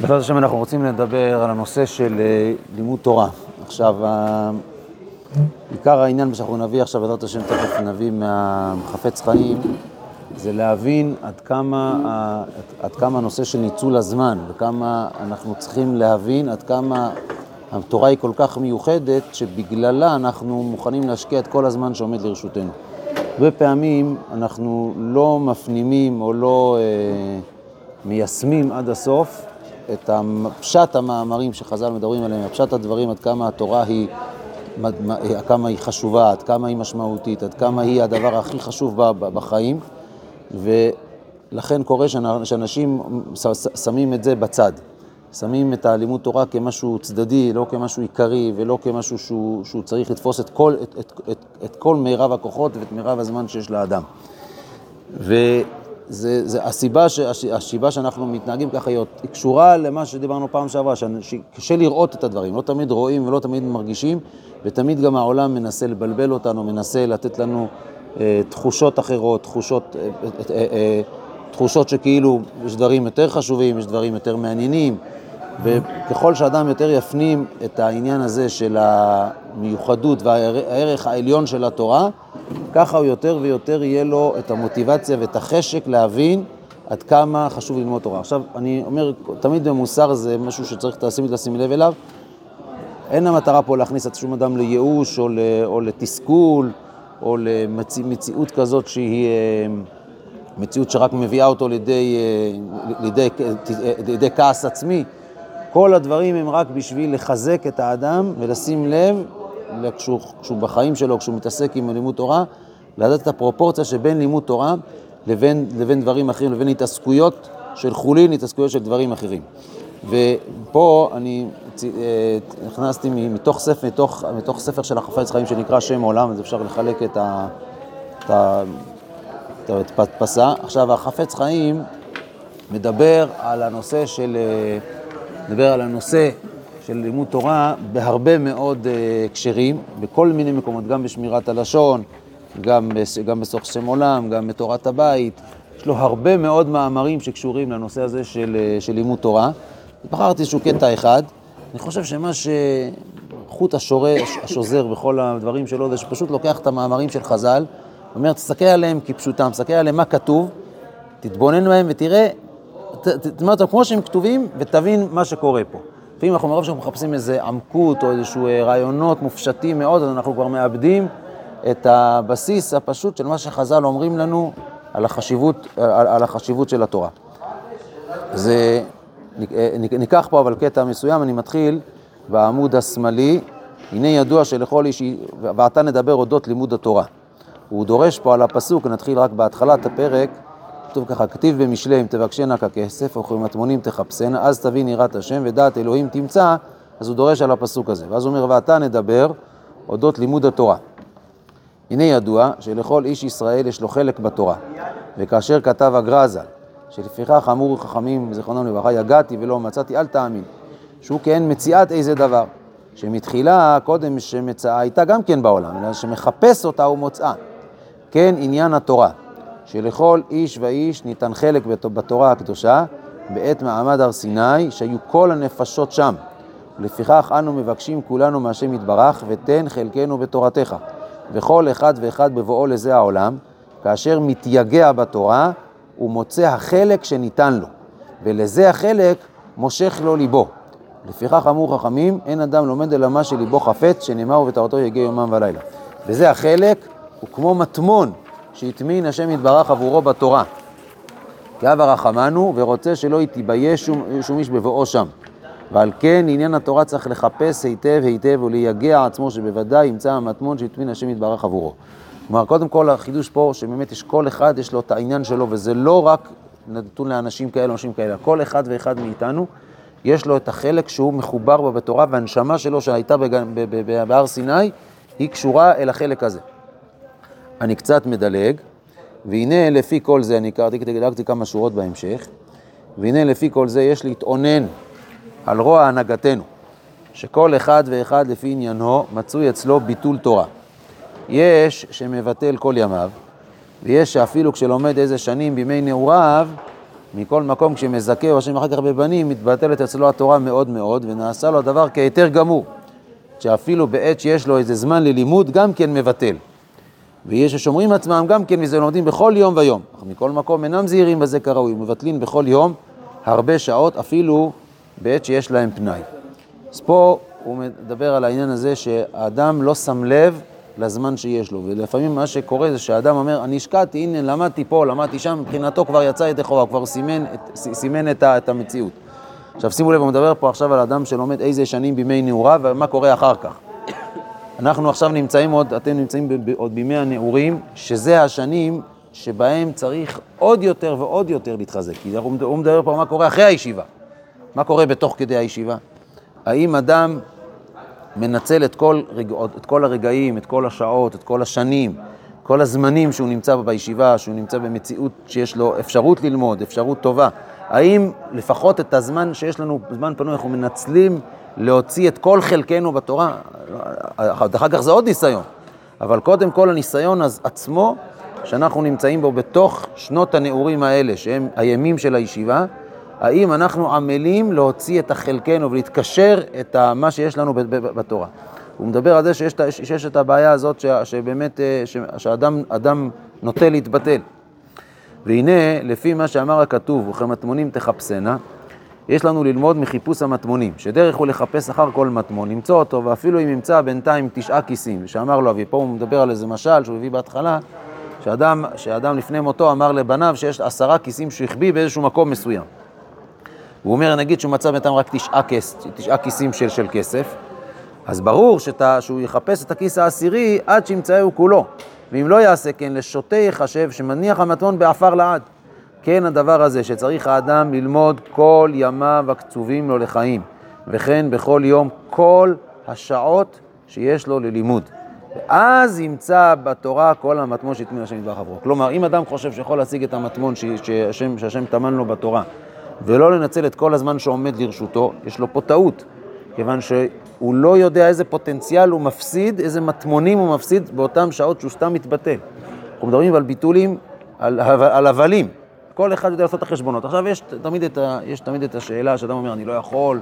בעזרת השם אנחנו רוצים לדבר על הנושא של אה, לימוד תורה. עכשיו, עיקר העניין שאנחנו נביא עכשיו, בעזרת השם תכף נביא מהחפץ חיים, זה להבין עד כמה, עד כמה הנושא של ניצול הזמן, וכמה אנחנו צריכים להבין עד כמה התורה היא כל כך מיוחדת, שבגללה אנחנו מוכנים להשקיע את כל הזמן שעומד לרשותנו. הרבה פעמים אנחנו לא מפנימים או לא אה, מיישמים עד הסוף את פשט המאמרים שחז"ל מדברים עליהם, פשט הדברים, עד כמה התורה היא, עד כמה היא חשובה, עד כמה היא משמעותית, עד כמה היא הדבר הכי חשוב בחיים, ולכן קורה שאנשים שמים את זה בצד. שמים את הלימוד תורה כמשהו צדדי, לא כמשהו עיקרי ולא כמשהו שהוא, שהוא צריך לתפוס את כל, את, את, את, את כל מירב הכוחות ואת מירב הזמן שיש לאדם. זה, זה הסיבה, ש, הסיבה שאנחנו מתנהגים ככה היא קשורה למה שדיברנו פעם שעברה, שקשה לראות את הדברים, לא תמיד רואים ולא תמיד מרגישים, ותמיד גם העולם מנסה לבלבל אותנו, מנסה לתת לנו אה, תחושות אחרות, תחושות, אה, אה, אה, תחושות שכאילו יש דברים יותר חשובים, יש דברים יותר מעניינים, וככל שאדם יותר יפנים את העניין הזה של המיוחדות והערך העליון של התורה, ככה הוא יותר ויותר יהיה לו את המוטיבציה ואת החשק להבין עד כמה חשוב ללמוד תורה. עכשיו, אני אומר, תמיד במוסר זה משהו שצריך תמיד לשים לב אליו. אין המטרה פה להכניס את שום אדם לייאוש או, או לתסכול או למציאות כזאת שהיא אה, מציאות שרק מביאה אותו לידי, אה, לידי, לידי כעס עצמי. כל הדברים הם רק בשביל לחזק את האדם ולשים לב, כשהוא, כשהוא בחיים שלו, כשהוא מתעסק עם לימוד תורה, לדעת את הפרופורציה שבין לימוד תורה לבין, לבין דברים אחרים, לבין התעסקויות של חולין, התעסקויות של דברים אחרים. ופה אני אה, נכנסתי מתוך ספר, מתוך, מתוך ספר של החפץ חיים שנקרא שם עולם, אז אפשר לחלק את ה... את ה את ההדפסה. עכשיו, החפץ חיים מדבר על הנושא של... אה, מדבר על הנושא של לימוד תורה בהרבה מאוד uh, הקשרים, בכל מיני מקומות, גם בשמירת הלשון, גם, גם בסוף שם עולם, גם בתורת הבית. יש לו הרבה מאוד מאמרים שקשורים לנושא הזה של, uh, של לימוד תורה. בחרתי איזשהו קטע אחד. אני חושב שמה שחוט השורש, השוזר בכל הדברים שלו, זה שפשוט לוקח את המאמרים של חז"ל, אומר, תסתכל עליהם כפשוטם, תסתכל עליהם מה כתוב, תתבונן בהם ותראה תלמד אותם כמו שהם כתובים ותבין מה שקורה פה. לפעמים אנחנו מרוב שאנחנו מחפשים איזה עמקות או איזשהו אה, רעיונות מופשטים מאוד, אז אנחנו כבר מאבדים את הבסיס הפשוט של מה שחז"ל אומרים לנו על החשיבות, על, על החשיבות של התורה. זה, אה, ניקח פה אבל קטע מסוים, אני מתחיל בעמוד השמאלי, הנה ידוע שלכל איש, ועתה נדבר אודות לימוד התורה. הוא דורש פה על הפסוק, נתחיל רק בהתחלת הפרק, כתוב ככה, כתיב במשלי אם תבקשנה ככסף, או כמטמונים תחפשנה, אז תבין יראת השם ודעת אלוהים תמצא, אז הוא דורש על הפסוק הזה. ואז הוא אומר, ועתה נדבר אודות לימוד התורה. הנה ידוע שלכל איש ישראל יש לו חלק בתורה, וכאשר כתב הגרזל, שלפיכך אמרו חכמים, זיכרונם לברכה, יגעתי ולא מצאתי, אל תאמין, שהוא כן מציאת איזה דבר, שמתחילה, קודם שמצאה הייתה גם כן בעולם, אלא שמחפש אותה ומוצאה. כן עניין התורה. שלכל איש ואיש ניתן חלק בתורה הקדושה בעת מעמד הר סיני, שהיו כל הנפשות שם. לפיכך אנו מבקשים כולנו מהשם יתברך, ותן חלקנו בתורתך. וכל אחד ואחד בבואו לזה העולם, כאשר מתייגע בתורה, הוא מוצא החלק שניתן לו, ולזה החלק מושך לו ליבו. לפיכך אמרו חכמים, אין אדם לומד אלא מה שליבו חפץ, שנאמר ובתורתו יגיע יומם ולילה. וזה החלק, הוא כמו מטמון שהטמין השם יתברך עבורו בתורה. כי אב הרחמנו ורוצה שלא יתבייש שום, שום איש בבואו שם. ועל כן עניין התורה צריך לחפש היטב היטב ולייגע עצמו שבוודאי ימצא המטמון שהטמין השם יתברך עבורו. כלומר, קודם כל החידוש פה, שבאמת יש כל אחד, יש לו את העניין שלו, וזה לא רק נתון לאנשים כאלה, אנשים כאלה, כל אחד ואחד מאיתנו, יש לו את החלק שהוא מחובר בו בתורה, והנשמה שלו שהייתה בהר סיני, היא קשורה אל החלק הזה. אני קצת מדלג, והנה לפי כל זה, אני קראתי, דילגתי כמה שורות בהמשך, והנה לפי כל זה יש להתאונן על רוע הנהגתנו, שכל אחד ואחד לפי עניינו מצוי אצלו ביטול תורה. יש שמבטל כל ימיו, ויש שאפילו כשלומד איזה שנים בימי נעוריו, מכל מקום כשמזכה השם אחר כך בבנים, מתבטלת אצלו התורה מאוד מאוד, ונעשה לו הדבר כהיתר גמור, שאפילו בעת שיש לו איזה זמן ללימוד, גם כן מבטל. ויש ששומרים עצמם גם כן, וזה לומדים בכל יום ויום. אך מכל מקום אינם זהירים בזה כראוי, מבטלים בכל יום הרבה שעות, אפילו בעת שיש להם פנאי. אז פה הוא מדבר על העניין הזה שהאדם לא שם לב לזמן שיש לו, ולפעמים מה שקורה זה שהאדם אומר, אני השקעתי, הנה למדתי פה, למדתי שם, מבחינתו כבר יצא ידי חובה, כבר סימן, את, סימן את, את המציאות. עכשיו שימו לב, הוא מדבר פה עכשיו על אדם שלומד איזה שנים בימי נעוריו ומה קורה אחר כך. אנחנו עכשיו נמצאים עוד, אתם נמצאים ב, עוד בימי הנעורים, שזה השנים שבהם צריך עוד יותר ועוד יותר להתחזק. כי הוא מדבר פה מה קורה אחרי הישיבה. מה קורה בתוך כדי הישיבה? האם אדם מנצל את כל, רגע, את כל הרגעים, את כל השעות, את כל השנים, כל הזמנים שהוא נמצא בישיבה, שהוא נמצא במציאות שיש לו אפשרות ללמוד, אפשרות טובה. האם לפחות את הזמן שיש לנו, זמן פנוי, אנחנו מנצלים להוציא את כל חלקנו בתורה? אחר כך זה עוד ניסיון, אבל קודם כל הניסיון עצמו, שאנחנו נמצאים בו בתוך שנות הנעורים האלה, שהם הימים של הישיבה, האם אנחנו עמלים להוציא את החלקנו ולהתקשר את מה שיש לנו בתורה. הוא מדבר על זה שיש, שיש את הבעיה הזאת שבאמת, אה, ש, שהאדם נוטה להתבטל. והנה, לפי מה שאמר הכתוב, וכמטמונים תחפשנה, יש לנו ללמוד מחיפוש המטמונים, שדרך הוא לחפש אחר כל מטמון, למצוא אותו, ואפילו אם ימצא בינתיים תשעה כיסים, שאמר לו אבי, פה הוא מדבר על איזה משל שהוא הביא בהתחלה, שאדם, שאדם לפני מותו אמר לבניו שיש עשרה כיסים שהוא החביא באיזשהו מקום מסוים. הוא אומר, נגיד שהוא מצא בינתיים רק תשעה, כס, תשעה כיסים של, של כסף, אז ברור שתה, שהוא יחפש את הכיס העשירי עד שימצאהו כולו. ואם לא יעשה כן, לשוטה יחשב שמניח המטמון בעפר לעד. כן הדבר הזה, שצריך האדם ללמוד כל ימיו הקצובים לו לחיים, וכן בכל יום כל השעות שיש לו ללימוד. ואז ימצא בתורה כל המטמון שהטמין השם יתברך עבורו. כלומר, אם אדם חושב שיכול להשיג את המטמון שהשם טמן לו בתורה, ולא לנצל את כל הזמן שעומד לרשותו, יש לו פה טעות, כיוון שהוא לא יודע איזה פוטנציאל הוא מפסיד, איזה מטמונים הוא מפסיד באותן שעות שהוא סתם מתבטל. אנחנו מדברים על ביטולים, על, על הבלים. כל אחד יודע לעשות את החשבונות. עכשיו, יש תמיד את, ה, יש תמיד את השאלה שאדם אומר, אני לא יכול,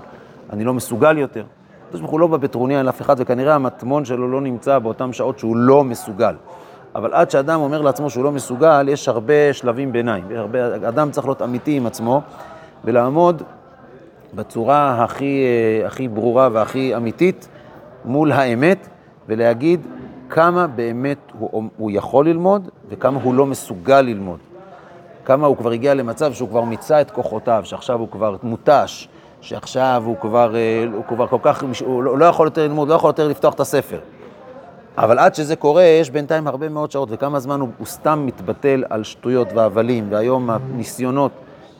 אני לא מסוגל יותר. הקדוש ברוך הוא לא בא בטרוניה אל אף אחד, וכנראה המטמון שלו לא נמצא באותן שעות שהוא לא מסוגל. אבל עד שאדם אומר לעצמו שהוא לא מסוגל, יש הרבה שלבים ביניים. הרבה, אדם צריך להיות אמיתי עם עצמו, ולעמוד בצורה הכי, אה, הכי ברורה והכי אמיתית מול האמת, ולהגיד כמה באמת הוא, הוא יכול ללמוד וכמה הוא לא מסוגל ללמוד. כמה הוא כבר הגיע למצב שהוא כבר מיצה את כוחותיו, שעכשיו הוא כבר מותש, שעכשיו הוא כבר, אה, הוא כבר כל כך, הוא לא, לא יכול יותר ללמוד, לא יכול יותר לפתוח את הספר. אבל עד שזה קורה, יש בינתיים הרבה מאוד שעות, וכמה זמן הוא, הוא סתם מתבטל על שטויות והבלים, והיום הניסיונות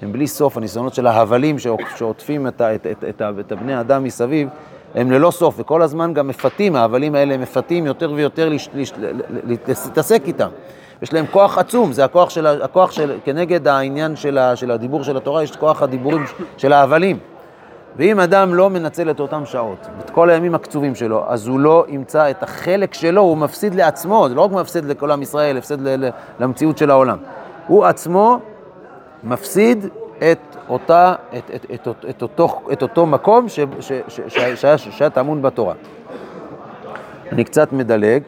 הם בלי סוף, הניסיונות של ההבלים שעוטפים את, את, את, את, את הבני האדם מסביב, הם ללא סוף, וכל הזמן גם מפתים, ההבלים האלה מפתים יותר ויותר להתעסק איתם. יש להם כוח עצום, זה הכוח של, הכוח של כנגד העניין של, ה, של הדיבור של התורה, יש כוח הדיבורים של ההבלים. ואם אדם לא מנצל את אותן שעות, את כל הימים הקצובים שלו, אז הוא לא ימצא את החלק שלו, הוא מפסיד לעצמו, זה לא רק מפסיד לכל עם ישראל, הפסד למציאות של העולם. הוא עצמו מפסיד את, אותה, את, את, את, את, את, אותו, את אותו מקום שהיה טמון בתורה. אני קצת מדלג,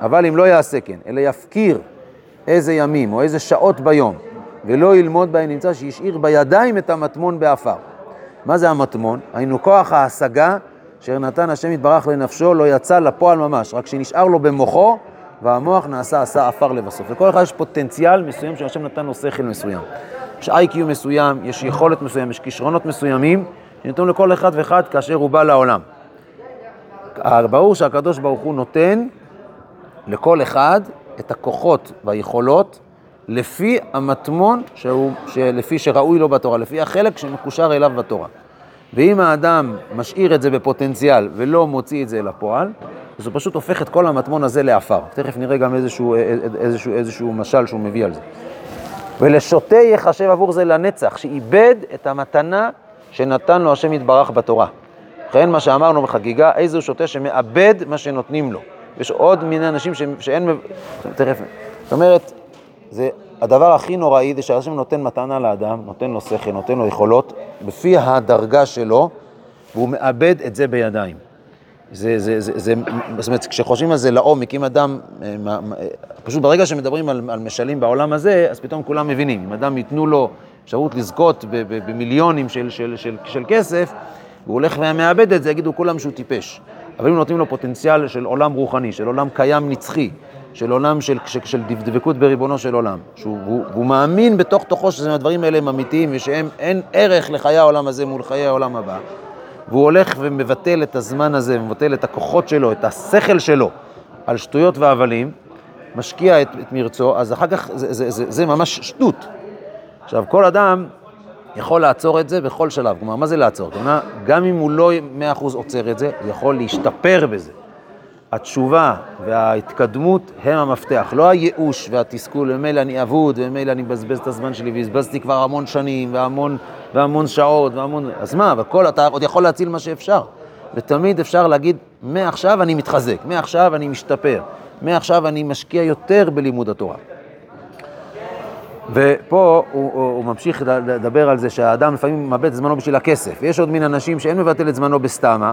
אבל אם לא יעשה כן, אלא יפקיר איזה ימים או איזה שעות ביום, ולא ילמוד בהם, נמצא שהשאיר בידיים את המטמון באפר. מה זה המטמון? היינו כוח ההשגה אשר נתן השם יתברך לנפשו, לא יצא לפועל ממש, רק שנשאר לו במוחו והמוח נעשה, עשה עפר לבסוף. לכל אחד יש פוטנציאל מסוים שהשם נתן לו שכל מסוים. יש IQ מסוים, יש יכולת מסוים, יש כישרונות מסוימים, שניתנו לכל אחד ואחד כאשר הוא בא לעולם. ברור שהקדוש ברוך הוא נותן לכל אחד את הכוחות והיכולות לפי המטמון שהוא, לפי שראוי לו בתורה, לפי החלק שמקושר אליו בתורה. ואם האדם משאיר את זה בפוטנציאל ולא מוציא את זה לפועל, אז הוא פשוט הופך את כל המטמון הזה לעפר. תכף נראה גם איזשהו, איזשהו, איזשהו משל שהוא מביא על זה. ולשוטה יחשב עבור זה לנצח, שאיבד את המתנה שנתן לו השם יתברך בתורה. לכן מה שאמרנו בחגיגה, איזה שוטה שמאבד מה שנותנים לו. יש עוד מיני אנשים ש... שאין... תכף... זאת אומרת, זה הדבר הכי נוראי זה שהשם נותן מתנה לאדם, נותן לו שכל, נותן לו יכולות, לפי הדרגה שלו, והוא מאבד את זה בידיים. זה, זה, זה, זה, זאת אומרת, כשחושבים על זה לעומק, אם אדם, אה, פשוט ברגע שמדברים על, על משלים בעולם הזה, אז פתאום כולם מבינים. אם אדם ייתנו לו אפשרות לזכות במיליונים של, של, של, של כסף, והוא הולך ומאבד את זה, יגידו כולם שהוא טיפש. אבל אם נותנים לו פוטנציאל של עולם רוחני, של עולם קיים נצחי, של עולם של, של, של דבקות בריבונו של עולם, שהוא, והוא, והוא מאמין בתוך תוכו שהדברים האלה הם אמיתיים ושהם אין ערך לחיי העולם הזה מול חיי העולם הבא, והוא הולך ומבטל את הזמן הזה, מבטל את הכוחות שלו, את השכל שלו, על שטויות והבלים, משקיע את, את מרצו, אז אחר כך זה, זה, זה, זה ממש שטות. עכשיו, כל אדם יכול לעצור את זה בכל שלב. כלומר, מה זה לעצור? כלומר, גם אם הוא לא מאה אחוז עוצר את זה, הוא יכול להשתפר בזה. התשובה וההתקדמות הם המפתח, לא הייאוש והתסכול, ומילא אני אבוד, ומילא אני מבזבז את הזמן שלי, והזבזתי כבר המון שנים, והמון, והמון שעות, והמון... אז מה, וכל, אתה עוד יכול להציל מה שאפשר. ותמיד אפשר להגיד, מעכשיו אני מתחזק, מעכשיו אני משתפר, מעכשיו אני משקיע יותר בלימוד התורה. ופה הוא, הוא, הוא ממשיך לדבר על זה שהאדם לפעמים מאבד את זמנו בשביל הכסף. יש עוד מין אנשים שאין מבטל את זמנו בסתמה,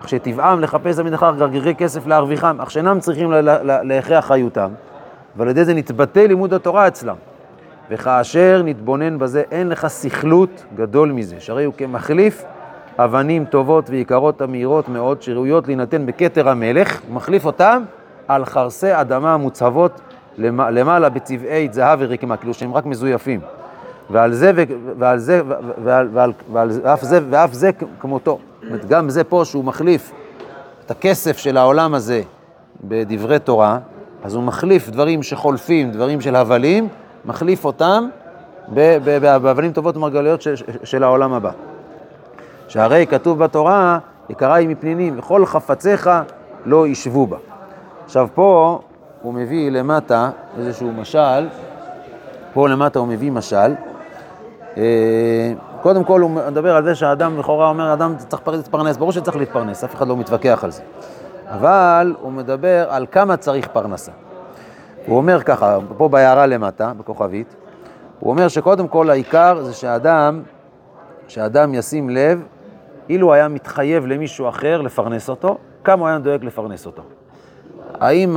אך שטבעם לחפש תמיד אחר גרגירי כסף להרוויחם, אך שאינם צריכים להכריח חיותם, ועל ידי זה נתבטא לימוד התורה אצלם. וכאשר נתבונן בזה, אין לך סכלות גדול מזה, שהרי הוא כמחליף אבנים טובות ויקרות המהירות מאוד, שראויות להינתן בכתר המלך, הוא מחליף אותם על חרסי אדמה מוצהבות למעלה בצבעי זהב ורקמה, כאילו שהם רק מזויפים. ועל זה, ועל זה, ועל, ועל, ועל, ואף זה, ואף זה כמותו. זאת אומרת, גם זה פה שהוא מחליף את הכסף של העולם הזה בדברי תורה, אז הוא מחליף דברים שחולפים, דברים של הבלים, מחליף אותם בהבלים טובות ומרגליות של, של העולם הבא. שהרי כתוב בתורה, יקרה היא מפנינים, וכל חפציך לא ישבו בה. עכשיו פה הוא מביא למטה איזשהו משל, פה למטה הוא מביא משל. אה, קודם כל הוא מדבר על זה שהאדם לכאורה אומר, אדם צריך להתפרנס, ברור שצריך להתפרנס, אף אחד לא מתווכח על זה. אבל הוא מדבר על כמה צריך פרנסה. הוא אומר ככה, פה בהערה למטה, בכוכבית, הוא אומר שקודם כל העיקר זה שאדם, שאדם ישים לב, אילו היה מתחייב למישהו אחר לפרנס אותו, כמה הוא היה דואג לפרנס אותו. האם,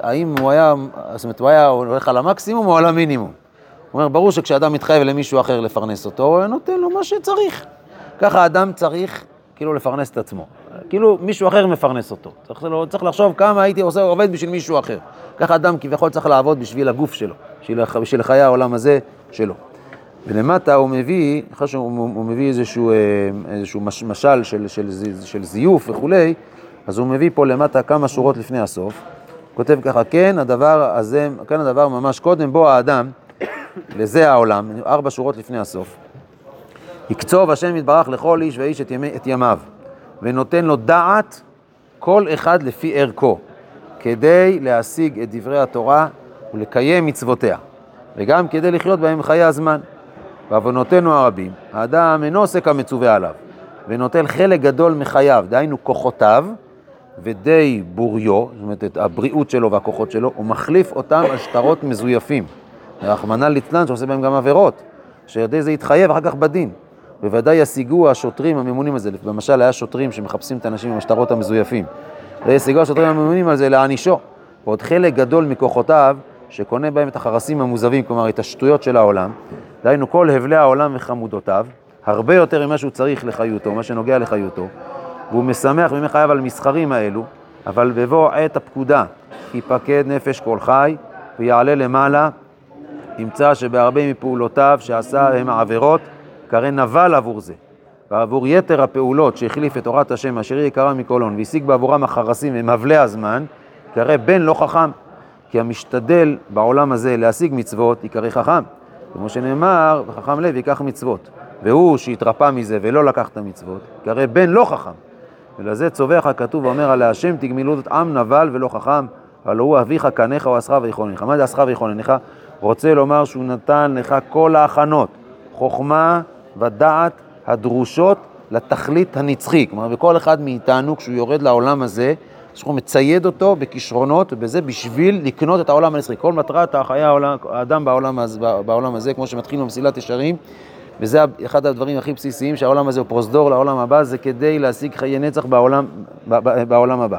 האם הוא היה, זאת אומרת, הוא היה הולך על המקסימום או על המינימום? הוא אומר, ברור שכשאדם מתחייב למישהו אחר לפרנס אותו, הוא נותן לו מה שצריך. ככה אדם צריך כאילו לפרנס את עצמו. כאילו מישהו אחר מפרנס אותו. צריך, לא, צריך לחשוב כמה הייתי עושה, עובד בשביל מישהו אחר. ככה אדם כביכול צריך לעבוד בשביל הגוף שלו, בשביל, בשביל חיי העולם הזה שלו. ולמטה הוא מביא, אחרי שהוא מביא איזשהו, אה, איזשהו מש, משל של, של, של, של זיוף וכולי, אז הוא מביא פה למטה כמה שורות לפני הסוף. כותב ככה, כן הדבר הזה, כן הדבר ממש קודם בו האדם, לזה העולם, ארבע שורות לפני הסוף. יקצוב השם יתברך לכל איש ואיש את, ימי, את ימיו, ונותן לו דעת כל אחד לפי ערכו, כדי להשיג את דברי התורה ולקיים מצוותיה, וגם כדי לחיות בהם חיי הזמן. בעוונותינו הרבים, האדם אינו עושה כמצווה עליו, ונוטל חלק גדול מחייו, דהיינו כוחותיו, ודי בוריו, זאת אומרת, את הבריאות שלו והכוחות שלו, הוא מחליף אותם על שטרות מזויפים. רחמנא ליצלן שעושה בהם גם עבירות, שידי זה יתחייב אחר כך בדין. בוודאי ישיגו השוטרים הממונים על זה, למשל היה שוטרים שמחפשים את האנשים עם השטרות המזויפים. וישיגו השוטרים הממונים על זה להענישו. ועוד חלק גדול מכוחותיו, שקונה בהם את החרסים המוזבים, כלומר את השטויות של העולם, דהיינו כל הבלי העולם וחמודותיו, הרבה יותר ממה שהוא צריך לחיותו, מה שנוגע לחיותו, והוא משמח בימי חייו על המסחרים האלו, אבל בבוא עת הפקודה, כי פקד נפש כל חי, ויעלה למעלה, ימצא שבהרבה מפעולותיו שעשה הם העבירות, קרא נבל עבור זה. ועבור יתר הפעולות שהחליף את תורת השם, אשר היא יקרה מכל הון, והשיג בעבורם החרסים ומבלי הזמן, קרא בן לא חכם, כי המשתדל בעולם הזה להשיג מצוות, יקרא חכם. כמו שנאמר, וחכם לב ייקח מצוות. והוא שהתרפא מזה ולא לקח את המצוות, קרא בן לא חכם. ולזה צווח הכתוב ואומר על השם תגמילו את עם נבל ולא חכם, הלא הוא אביך קניך או אסך ויכוננך. מה זה אסך ויכוננך? רוצה לומר שהוא נתן לך כל ההכנות, חוכמה ודעת הדרושות לתכלית הנצחי. כלומר, וכל אחד מאיתנו, כשהוא יורד לעולם הזה, שהוא מצייד אותו בכישרונות, ובזה בשביל לקנות את העולם הנצחי. כל מטרת החיי האדם בעולם, בעולם הזה, כמו שמתחיל במסילת ישרים, וזה אחד הדברים הכי בסיסיים, שהעולם הזה הוא פרוזדור לעולם הבא, זה כדי להשיג חיי נצח בעולם, בעולם הבא.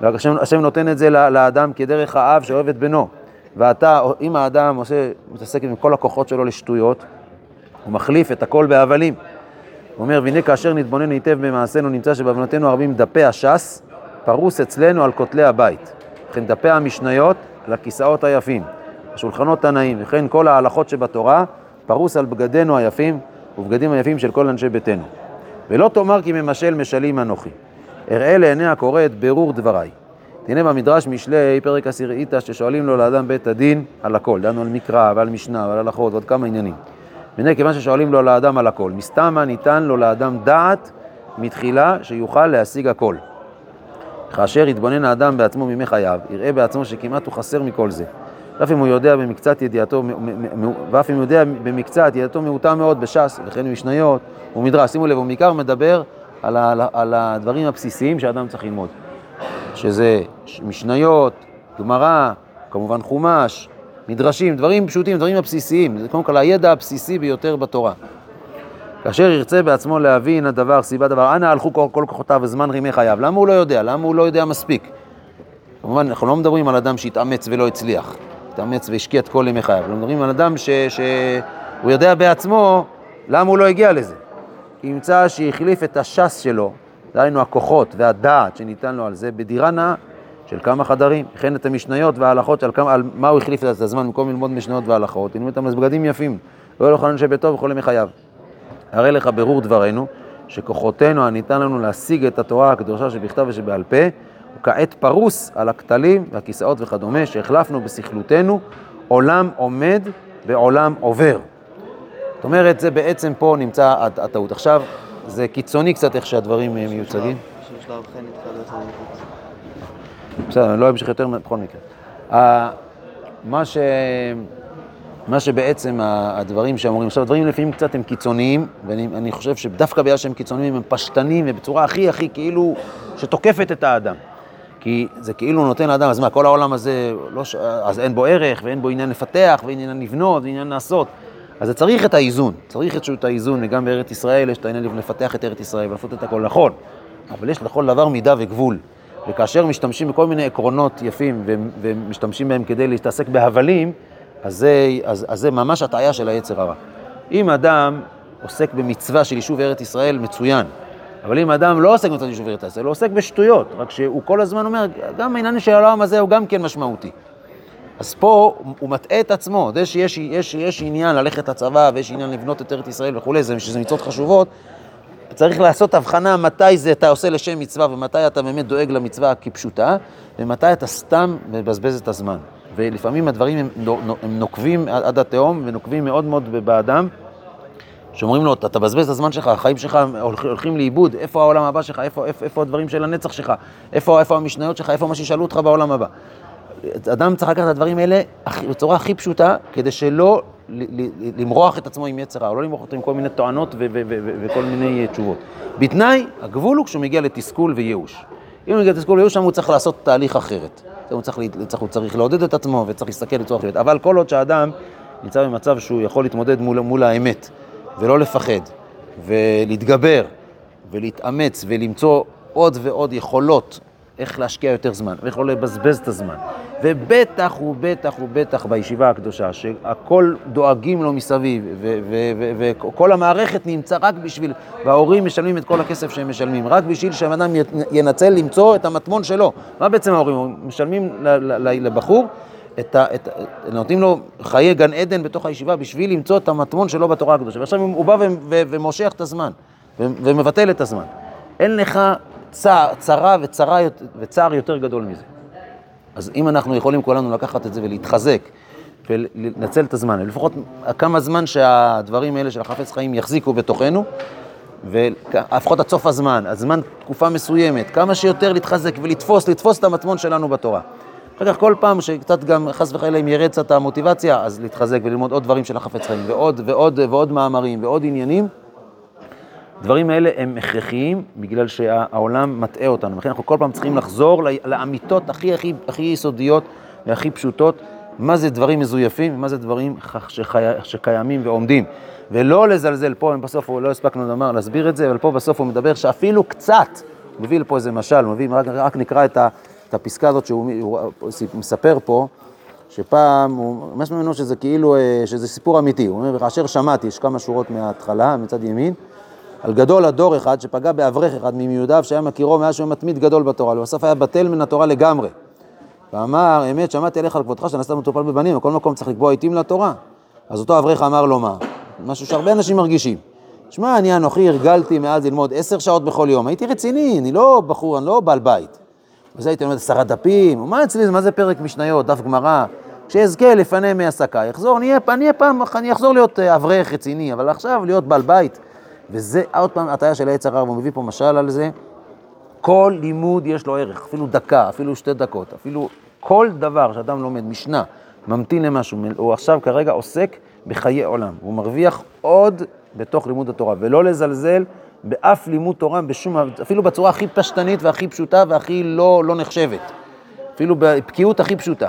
והשם נותן את זה לאדם כדרך האב שאוהב את בנו. ואתה, אם האדם עושה, מתעסק עם כל הכוחות שלו לשטויות, הוא מחליף את הכל בהבלים. הוא אומר, והנה כאשר נתבונן היטב במעשינו, נמצא שבבנותינו הרבים דפי הש"ס, פרוס אצלנו על כותלי הבית. וכן דפי המשניות על הכיסאות היפים, השולחנות הנאים, וכן כל ההלכות שבתורה, פרוס על בגדינו היפים ובגדים היפים של כל אנשי ביתנו. ולא תאמר כי ממשל משלים אנוכי. אראה לעיני הקורא את בירור דבריי. הנה במדרש משלי, פרק עשירית, ששואלים לו לאדם בית הדין על הכל. דנו על מקרא ועל משנה ועל הלכות ועוד כמה עניינים. והנה כיוון ששואלים לו לאדם על הכל, מסתמה ניתן לו לאדם דעת מתחילה שיוכל להשיג הכל. כאשר יתבונן האדם בעצמו מימי חייו, יראה בעצמו שכמעט הוא חסר מכל זה. ואף אם הוא יודע במקצת ידיעתו, ואף אם הוא יודע במקצת ידיעתו מעוטה מאוד בש"ס, וכן משניות ומדרש. שימו לב, הוא בעיקר מדבר על, ה, על הדברים הבסיסיים שאדם צריך ללמוד, שזה משניות, גמרא, כמובן חומש, מדרשים, דברים פשוטים, דברים הבסיסיים. זה קודם כל הידע הבסיסי ביותר בתורה. כאשר ירצה בעצמו להבין הדבר, סיבה דבר, אנא הלכו כל, כל כוחותיו וזמן רימי חייו. למה הוא לא יודע? למה הוא לא יודע מספיק? כמובן, אנחנו לא מדברים על אדם שהתאמץ ולא הצליח. התאמץ והשקיע את כל ימי חייו. אנחנו מדברים על אדם שהוא יודע בעצמו למה הוא לא הגיע לזה. כי ימצא שהחליף את הש"ס שלו, דהיינו הכוחות והדעת שניתן לו על זה, בדירה נאה של כמה חדרים. וכן את המשניות וההלכות על, כמה, על מה הוא החליף את הזמן במקום ללמוד משניות והלכות, ילמד אותם בגדים יפים. לא יאכל אנשי ביתו וכל ימי חייו. הרי לך ברור דברינו, שכוחותינו הניתן לנו להשיג את התורה הקדושה שבכתב ושבעל פה, הוא כעת פרוס על הכתלים והכיסאות וכדומה, שהחלפנו בסכלותנו, עולם עומד ועולם עובר. זאת אומרת, זה בעצם פה נמצא הטעות. עכשיו, זה קיצוני קצת איך שהדברים אה, מיוצגים. בסדר, אני לא אמשיך יותר בכל מקרה. מה ש... מה שבעצם הדברים שאמורים, עכשיו הדברים לפעמים קצת הם קיצוניים, ואני חושב שדווקא בגלל שהם קיצוניים הם פשטנים ובצורה הכי הכי כאילו שתוקפת את האדם. כי זה כאילו נותן לאדם, אז מה, כל העולם הזה, לא ש... אז אין בו ערך ואין בו עניין לפתח ואין עניין לבנות ועניין לעשות. אז זה צריך את האיזון, צריך את האיזון, וגם בארץ ישראל יש את העניין לפתח את ארץ ישראל ולעשות את הכל נכון, אבל יש לכל דבר מידה וגבול. וכאשר משתמשים בכל מיני עקרונות יפים ומשתמשים בהם כדי להתעסק בהבלים, אז זה, אז, אז זה ממש הטעיה של היצר הרע. אם אדם עוסק במצווה של יישוב ארץ ישראל, מצוין. אבל אם אדם לא עוסק במצווה של יישוב ישראל, הוא עוסק בשטויות, רק שהוא כל הזמן אומר, גם העניין של העולם הזה הוא גם כן משמעותי. אז פה הוא מטעה את עצמו, זה שיש יש, יש עניין ללכת לצבא ויש עניין לבנות את ארץ ישראל וכולי, זה שזה מצוות חשובות, צריך לעשות הבחנה מתי זה אתה עושה לשם מצווה ומתי אתה באמת דואג למצווה כפשוטה, ומתי אתה סתם מבזבז את הזמן. ולפעמים הדברים הם, הם נוקבים עד התהום ונוקבים מאוד מאוד באדם, שאומרים לו, אתה תבזבז את הזמן שלך, החיים שלך הולכים לאיבוד, איפה העולם הבא שלך, איפה, איפה, איפה הדברים של הנצח שלך, איפה, איפה המשניות שלך, איפה מה שישאלו אותך בעולם הבא. אדם צריך לקחת את הדברים האלה בצורה הכי פשוטה, כדי שלא למרוח את עצמו עם יצר רע, לא למרוח אותו עם כל מיני טוענות וכל מיני תשובות. בתנאי, הגבול הוא כשהוא מגיע לתסכול וייאוש. אם הוא מגיע לתסכול וייאוש, שם הוא צריך לעשות תהליך אחרת. הוא צריך, הוא צריך לעודד את עצמו וצריך להסתכל בצורה אחרת. אבל כל עוד שאדם נמצא במצב שהוא יכול להתמודד מול, מול האמת, ולא לפחד, ולהתגבר, ולהתאמץ, ולמצוא עוד ועוד יכולות איך להשקיע יותר זמן, ואיך לא לבזבז את הזמן. ובטח ובטח ובטח בישיבה הקדושה, שהכל דואגים לו מסביב, וכל המערכת נמצא רק בשביל, וההורים משלמים את כל הכסף שהם משלמים, רק בשביל שהאדם ינצל למצוא את המטמון שלו. מה בעצם ההורים? משלמים לבחור, את ה, את, נותנים לו חיי גן עדן בתוך הישיבה בשביל למצוא את המטמון שלו בתורה הקדושה. ועכשיו הוא בא ומושך את הזמן, ומבטל את הזמן. אין לך צע, צרה וצרה, וצער יותר גדול מזה. אז אם אנחנו יכולים כולנו לקחת את זה ולהתחזק ולנצל את הזמן, לפחות כמה זמן שהדברים האלה של החפץ חיים יחזיקו בתוכנו, ולפחות עד סוף הזמן, הזמן תקופה מסוימת, כמה שיותר להתחזק ולתפוס, לתפוס את המטמון שלנו בתורה. אחר כל פעם שקצת גם חס וחלילה אם ירד קצת המוטיבציה, אז להתחזק וללמוד עוד דברים של החפץ חיים, ועוד ועוד ועוד מאמרים ועוד עניינים. דברים האלה הם הכרחיים בגלל שהעולם מטעה אותנו, לכן אנחנו כל פעם צריכים לחזור לאמיתות הכי הכי הכי יסודיות והכי פשוטות, מה זה דברים מזויפים ומה זה דברים שחי... שקיימים ועומדים. ולא לזלזל פה, בסוף לא הספקנו לומר, להסביר את זה, אבל פה בסוף הוא מדבר שאפילו קצת, הוא מביא לפה איזה משל, הוא מביא, רק, רק נקרא את, ה, את הפסקה הזאת שהוא הוא, הוא מספר פה, שפעם, הוא ממש ממנו שזה כאילו, שזה סיפור אמיתי, הוא אומר, כאשר שמעתי, יש כמה שורות מההתחלה, מצד ימין, על גדול הדור אחד שפגע באברך אחד ממיודעיו שהיה מכירו מאז שהוא מתמיד גדול בתורה, ובסוף היה בטל מן התורה לגמרי. ואמר, אמת, שמעתי עליך על כבודך שנעשת מטופל בבנים, בכל מקום צריך לקבוע עיתים לתורה. אז אותו אברך אמר לו מה? משהו שהרבה אנשים מרגישים. שמע, אני אנוכי הרגלתי מאז ללמוד עשר שעות בכל יום, הייתי רציני, אני לא בחור, אני לא בעל בית. וזה הייתי לומד עשרה דפים, מה אצלי, מה זה פרק משניות, דף גמרא? כשאזכה לפני מעסקה, יחזור, אני אהיה פעם, אני אחזור להיות אברך רציני, אבל עכשיו להיות בעל בית. וזה עוד פעם הטעיה של העץ הרע, והוא מביא פה משל על זה. כל לימוד יש לו ערך, אפילו דקה, אפילו שתי דקות, אפילו כל דבר שאדם לומד, משנה, ממתין למשהו, הוא עכשיו כרגע עוסק בחיי עולם, הוא מרוויח עוד בתוך לימוד התורה, ולא לזלזל באף לימוד תורה, בשום, אפילו בצורה הכי פשטנית והכי פשוטה והכי לא, לא נחשבת, אפילו בבקיאות הכי פשוטה.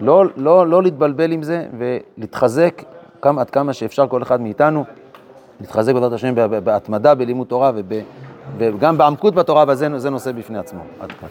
לא, לא, לא להתבלבל עם זה ולהתחזק כמה, עד כמה שאפשר כל אחד מאיתנו. להתחזק בעזרת השם בהתמדה בלימוד תורה וגם בעמקות בתורה, אבל זה נושא בפני עצמו. עד כאן.